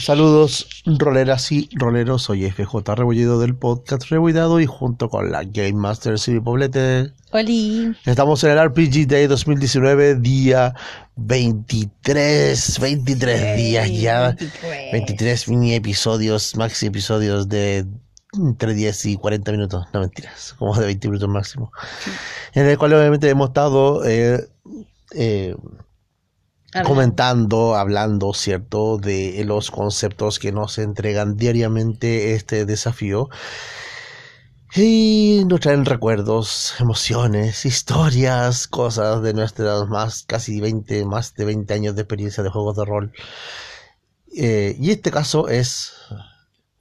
Saludos, roleras y roleros. Soy FJ Rebollido del podcast Rebollado y junto con la Game Master Silvia Poblete. Oli. Estamos en el RPG Day 2019, día 23. 23 días ya. 23. 23 mini episodios, maxi episodios de entre 10 y 40 minutos. No mentiras, como de 20 minutos máximo. En el cual obviamente hemos estado. eh, eh, Hablando. comentando, hablando, ¿cierto?, de los conceptos que nos entregan diariamente este desafío. Y nos traen recuerdos, emociones, historias, cosas de nuestras más casi 20, más de 20 años de experiencia de juegos de rol. Eh, y este caso es...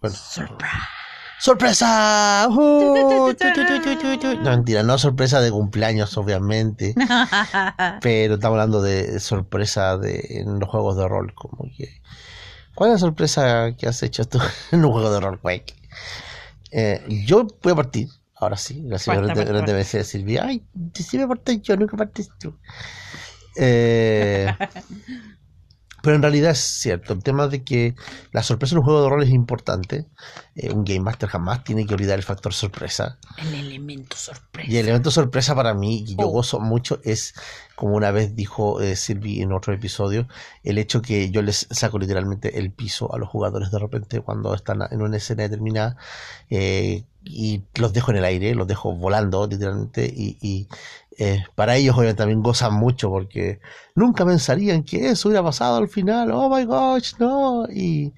Bueno, ¡Sorpresa! ¡Uh! No, mentira, no sorpresa de cumpleaños, obviamente. Pero estamos hablando de sorpresa de, en los juegos de rol, como que... ¿Cuál es la sorpresa que has hecho tú en un juego de rol, Quake? Eh, yo voy a partir, ahora sí, gracias Parta, grande, veces Silvia. Ay, sí me parté yo, nunca partes tú. Eh, pero en realidad es cierto, el tema de que la sorpresa en un juego de rol es importante. Eh, un Game Master jamás tiene que olvidar el factor sorpresa. El elemento sorpresa. Y el elemento sorpresa para mí, y yo Oh. gozo mucho, es, como una vez dijo eh, Silvi en otro episodio, el hecho que yo les saco literalmente el piso a los jugadores de repente cuando están en una escena determinada eh, y los dejo en el aire, los dejo volando literalmente y, y, eh, para ellos obviamente también gozan mucho porque nunca pensarían que eso hubiera pasado al final, oh my gosh, no, y,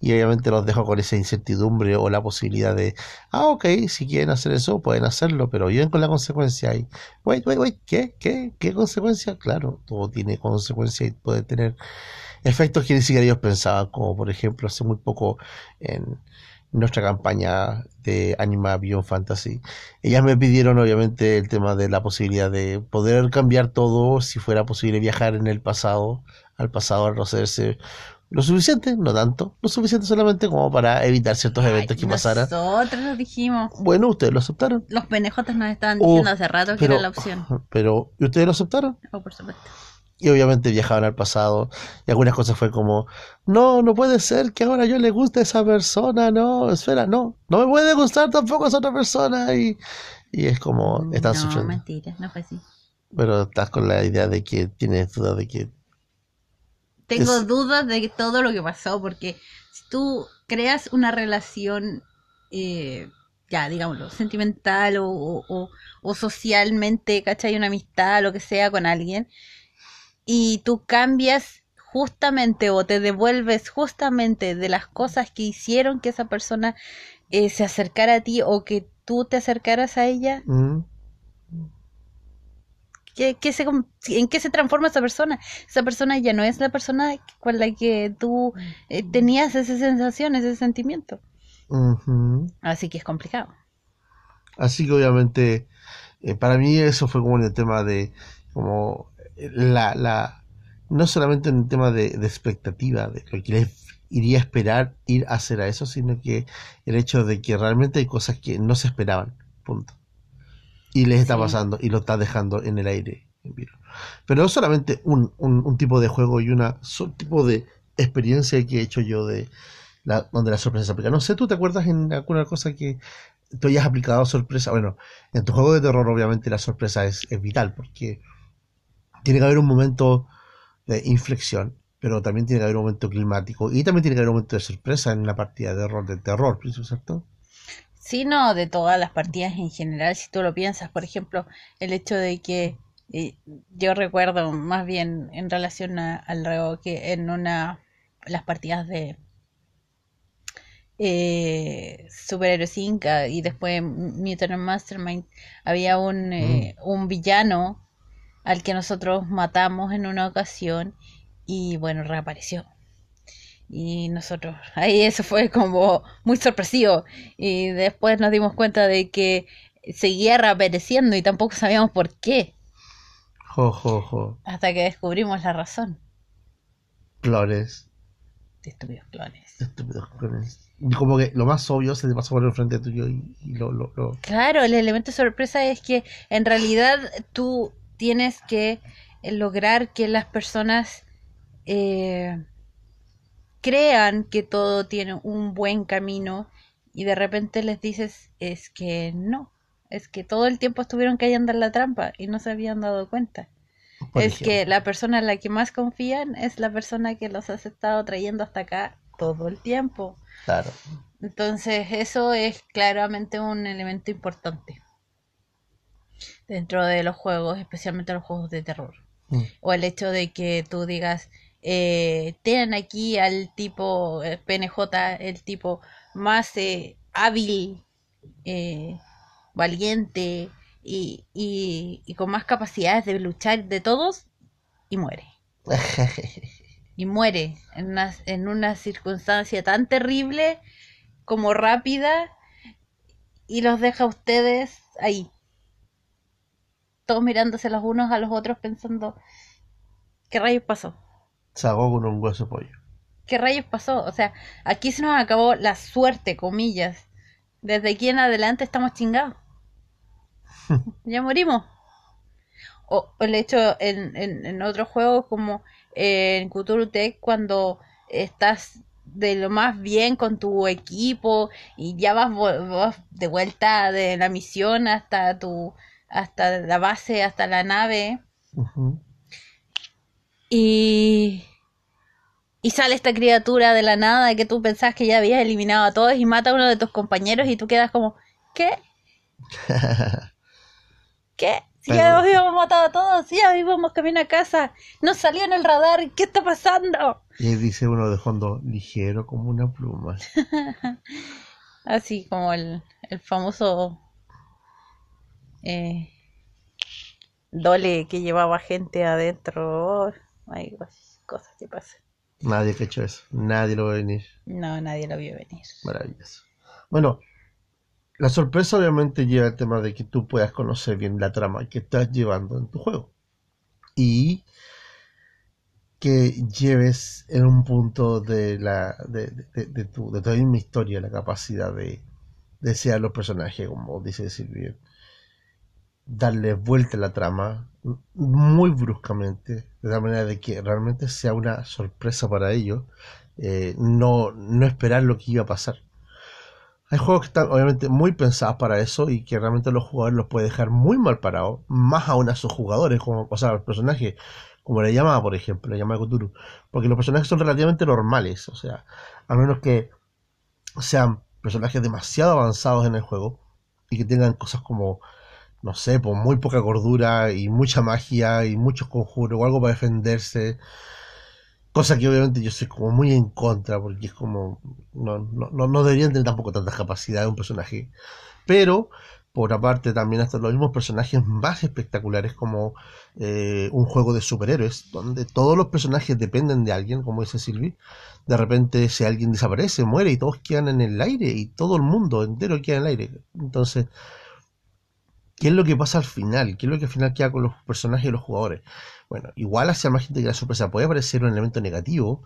y obviamente los dejo con esa incertidumbre o la posibilidad de, ah, ok, si quieren hacer eso, pueden hacerlo, pero viven con la consecuencia y, wait, wait, wait, ¿qué? ¿Qué? ¿Qué consecuencia? Claro, todo tiene consecuencia y puede tener efectos que ni siquiera ellos pensaban, como por ejemplo hace muy poco en nuestra campaña de Anima Beyond Fantasy. Ellas me pidieron obviamente el tema de la posibilidad de poder cambiar todo, si fuera posible viajar en el pasado, al pasado, a retrocederse lo suficiente, no tanto, lo suficiente solamente como para evitar ciertos eventos Ay, que pasaran. Nosotros nos dijimos. Bueno, ustedes lo aceptaron. Los penejotes nos estaban Oh, diciendo hace rato que pero- era la opción. Pero, ¿y ustedes lo aceptaron? Oh, por supuesto. Y obviamente viajaban al pasado. Y algunas cosas fue como, no, no puede ser que ahora yo le guste a esa persona, no, espera, no, no me puede gustar tampoco a esa otra persona. Y, y es como, están no, sufriendo. mentira, no fue así. Pero estás con la idea de que tienes duda de que... Tengo Es- dudas de todo lo que pasó, porque si tú creas una relación, eh, ya, digámoslo, sentimental o, o, o- o socialmente, ¿cachai? Una amistad, lo que sea, con alguien, y tú cambias justamente o te devuelves justamente de las cosas que hicieron que esa persona eh, se acercara a ti o que tú te acercaras a ella, mm, ¿Qué, qué se, ¿En qué se transforma esa persona? Esa persona ya no es la persona con la que tú eh, tenías esa sensación, ese sentimiento. Así que es complicado. Así que obviamente, eh, para mí eso fue como en el tema de, como, la, la, no solamente en el tema de, de expectativa, de lo que les iría a esperar ir a hacer a eso, sino que el hecho de que realmente hay cosas que no se esperaban, punto. Y les está Sí. pasando y lo está dejando en el aire. Pero no solamente un, un, un tipo de juego y una so- tipo de experiencia que he hecho yo de la, donde la sorpresa se aplica. No sé, ¿tú te acuerdas en alguna cosa que tú hayas aplicado sorpresa? Bueno, en tu juego de terror obviamente la sorpresa es, es vital porque tiene que haber un momento de inflexión, pero también tiene que haber un momento climático y también tiene que haber un momento de sorpresa en la partida de rol de terror, ¿cierto? Sí, no, de todas las partidas en general, si tú lo piensas, por ejemplo, el hecho de que eh, yo recuerdo más bien en relación a- al reo que en una las partidas de eh, Superhéroes Inc. y después Mutant Mastermind había un, eh, un villano al que nosotros matamos en una ocasión y bueno, reapareció. Y nosotros, ahí eso fue como muy sorpresivo. Y después nos dimos cuenta de que seguía reapareciendo y tampoco sabíamos por qué, Jo, jo, jo. hasta que descubrimos la razón Clones. de estúpidos clones. Estúpidos clones. Y como que lo más obvio se te pasó por el frente tuyo y, y lo, lo, lo- Claro, el elemento sorpresa es que en realidad tú tienes que eh, lograr que las personas eh, crean que todo tiene un buen camino y de repente les dices es que no, es que todo el tiempo estuvieron cayendo en la trampa y no se habían dado cuenta. es que la persona en la que más confían es la persona que los has estado trayendo hasta acá todo el tiempo. Claro. Entonces eso es claramente un elemento importante dentro de los juegos, especialmente los juegos de terror. Mm. O el hecho de que tú digas, eh, tienen aquí al tipo eh, PNJ, el tipo más eh, hábil, eh, valiente y, y, con más capacidades de luchar de todos, y muere. y muere en una, en una circunstancia tan terrible como rápida y los deja a ustedes ahí todos mirándose los unos a los otros pensando, ¿qué rayos pasó? Se ahogó con un hueso pollo. ¿Qué rayos pasó? O sea, aquí se nos acabó la suerte, comillas. Desde aquí en adelante estamos chingados. ya morimos. O, el hecho en, en, otros juegos como eh, en Cthulhu Tech cuando estás de lo más bien con tu equipo y ya vas, vas de vuelta de la misión hasta tu hasta la base, hasta la nave. Y. Y sale esta criatura de la nada que tú pensás que ya habías eliminado a todos y mata a uno de tus compañeros y tú quedas como, ¿qué? ¿Qué? Si ya habíamos matado a todos, si ya íbamos camino a casa, no salió en el radar, ¿qué está pasando? Y dice uno de fondo, ligero como una pluma. Así como el, el famoso eh, Dole que llevaba gente adentro. hay cosas que pasan. Nadie hecho eso. Nadie lo vio venir. No, nadie lo vio venir. Maravilloso. Bueno, la sorpresa obviamente lleva el tema de que tú puedas conocer bien la trama que estás llevando en tu juego. Y que lleves en un punto de la de, de, tu, de tu misma historia la capacidad de desear los personajes, como dice Silvia darle vuelta a la trama muy bruscamente, de tal manera de que realmente sea una sorpresa para ellos, eh, no, no esperar lo que iba a pasar. Hay juegos que están obviamente muy pensados para eso y que realmente los jugadores los puede dejar muy mal parados, más aún a sus jugadores, como, o sea, los personajes, como le llamaba, por ejemplo, le llamaba Cthulhu, porque los personajes son relativamente normales, o sea, a menos que sean personajes demasiado avanzados en el juego y que tengan cosas como no sé, pues muy poca cordura y mucha magia y muchos conjuros o algo para defenderse. Cosa que obviamente yo soy como muy en contra, porque es como. No, no, no deberían tener tampoco tanta capacidad de un personaje. Pero, por aparte, también hasta los mismos personajes más espectaculares, como eh, un juego de superhéroes, donde todos los personajes dependen de alguien, como dice Sylvie. De repente, si alguien desaparece, muere y todos quedan en el aire, y todo el mundo entero queda en el aire. Entonces ¿Qué es lo que pasa al final? ¿Qué es lo que al final queda con los personajes y los jugadores? Bueno, igual hacia más gente que la sorpresa puede parecer un elemento negativo,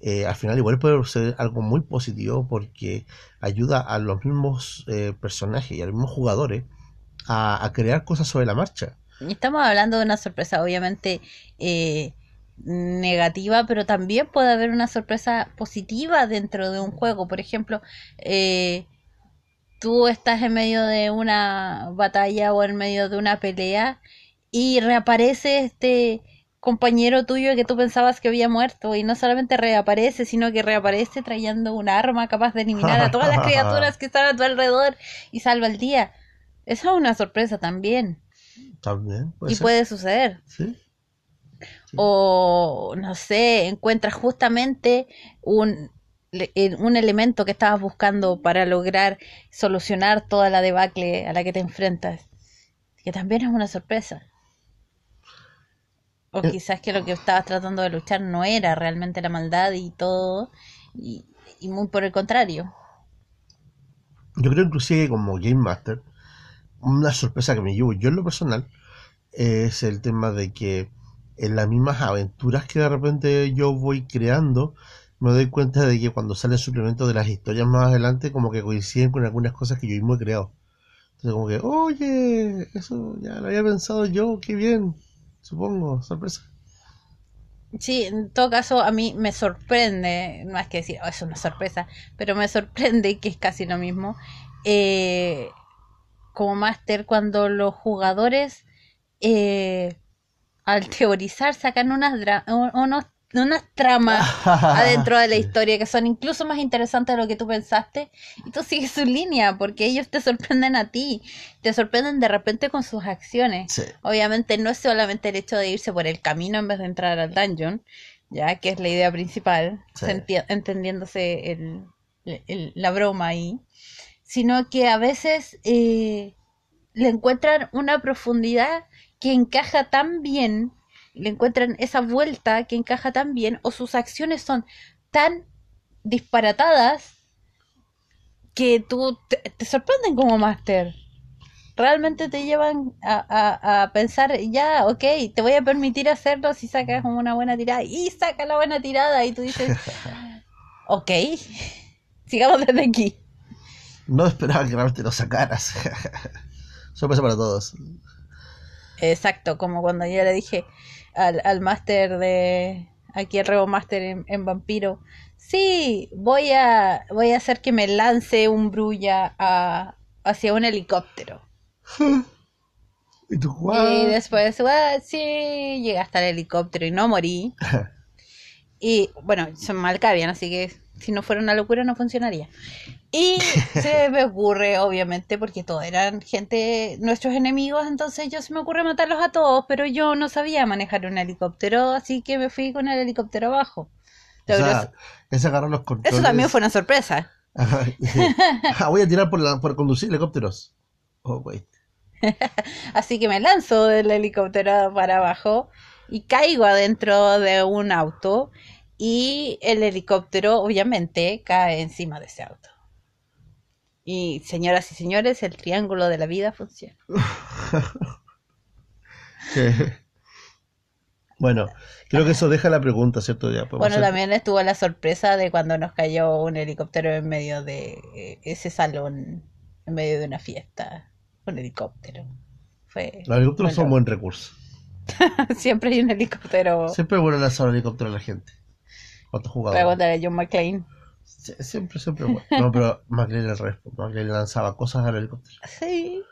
eh, al final igual puede ser algo muy positivo porque ayuda a los mismos eh, personajes y a los mismos jugadores a, crear cosas sobre la marcha. Estamos hablando de una sorpresa obviamente eh, negativa, pero también puede haber una sorpresa positiva dentro de un juego. Por ejemplo, eh, tú estás en medio de una batalla o en medio de una pelea y reaparece este compañero tuyo que tú pensabas que había muerto y no solamente reaparece, sino que reaparece trayendo un arma capaz de eliminar a todas las criaturas que están a tu alrededor y salva el día. Eso es una sorpresa también. También. y puede suceder. ¿Sí? O, no sé, encuentras justamente un un elemento que estabas buscando para lograr solucionar toda la debacle a la que te enfrentas, que también es una sorpresa. O eh. quizás que lo que estabas tratando de luchar no era realmente la maldad y todo, y, muy por el contrario. Yo creo inclusive como Game Master, una sorpresa que me llevo yo en lo personal es el tema de que en las mismas aventuras que de repente yo voy creando, me doy cuenta de que cuando salen suplementos de las historias más adelante, como que coinciden con algunas cosas que yo mismo he creado. Entonces, como que, oye, eso ya lo había pensado yo, qué bien, supongo, sorpresa. Sí, en todo caso, a mí me sorprende, más que decir, oh, es una sorpresa, pero me sorprende que es casi lo mismo. eh, como máster, cuando los jugadores, eh, al teorizar, sacan unas, unos- unas tramas adentro de la historia que son incluso más interesantes de lo que tú pensaste y tú sigues su línea porque ellos te sorprenden a ti, te sorprenden de repente con sus acciones. Sí. Obviamente no es solamente el hecho de irse por el camino en vez de entrar al dungeon, ya que es la idea principal, Sí. entendiéndose el, el- la broma ahí, sino que a veces eh, le encuentran una profundidad que encaja tan bien, le encuentran esa vuelta que encaja tan bien, o sus acciones son tan disparatadas que tú te, te sorprenden como máster. Realmente te llevan a, a- a pensar, ya, ok, te voy a permitir hacerlo si sacas una buena tirada. Y saca la buena tirada y tú dices, ok, sigamos desde aquí. No esperaba que realmente lo sacaras. Sorpresa para todos. Exacto, como cuando yo le dije al, al máster de aquí el Rebo Máster en, en Vampiro, sí, voy a voy a hacer que me lance un brulla a, hacia un helicóptero. ¿Y tú, Y después, "Ah, sí, llegué hasta el helicóptero y no morí. Y bueno, son Malkavian, así que si no fuera una locura no funcionaría. Y se me ocurre, obviamente, porque todos eran gente, nuestros enemigos, entonces yo se me ocurre matarlos a todos, pero yo no sabía manejar un helicóptero, así que me fui con el helicóptero abajo. O sea, es agarrar los controles. Eso también fue una sorpresa. Ah, voy a tirar por, la, por conducir helicópteros. Oh, wait. Así que me lanzo del helicóptero para abajo y caigo adentro de un auto y el helicóptero obviamente cae encima de ese auto. Y señoras y señores, el triángulo de la vida funciona. bueno, creo que eso deja la pregunta, ¿cierto? Ya Bueno, hacer- también estuvo la sorpresa de cuando nos cayó un helicóptero en medio de eh, ese salón, en medio de una fiesta. Un helicóptero. Fue Los helicópteros son buen recurso. Siempre hay un helicóptero. Siempre es bueno lanzar un helicóptero a la gente. ¿Cuántos jugadores? Pregúntale a John McClane. Sie- Siempre, siempre es bueno. No, pero McLean al revés. pues, McLean lanzaba cosas al helicóptero. Sí.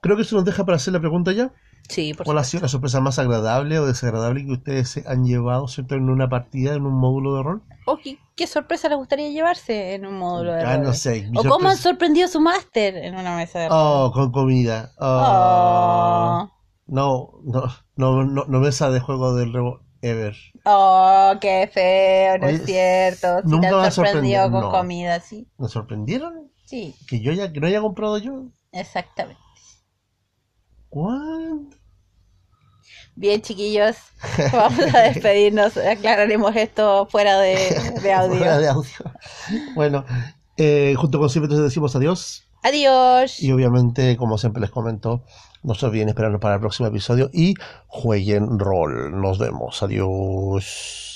Creo que eso nos deja para hacer la pregunta ya. Sí, por ¿Cuál ha sido la sorpresa más agradable o desagradable que ustedes se han llevado, ¿cierto? En una partida, en un módulo de rol. ¿O qué, qué sorpresa les gustaría llevarse en un módulo de Ah, rol? no sé. ¿O cómo han sorprendido a su máster en una mesa de rol? Oh, con comida. Oh. Oh, No, no, no, no, no mesa de juego del Revo ever. oh, qué feo, no Oye, es cierto. Si nunca te han sorprendido con no. comida, sí. ¿Me sorprendieron? Sí, Que yo ya, que no haya comprado yo. exactamente. ¿Cuándo? Bien, chiquillos, vamos a despedirnos. Aclararemos esto fuera de, de audio. Fuera de audio. Bueno, eh, junto con siempre entonces decimos adiós. Adiós. Y obviamente, como siempre les comento, no se olviden esperarnos para el próximo episodio y jueguen rol. Nos vemos. Adiós.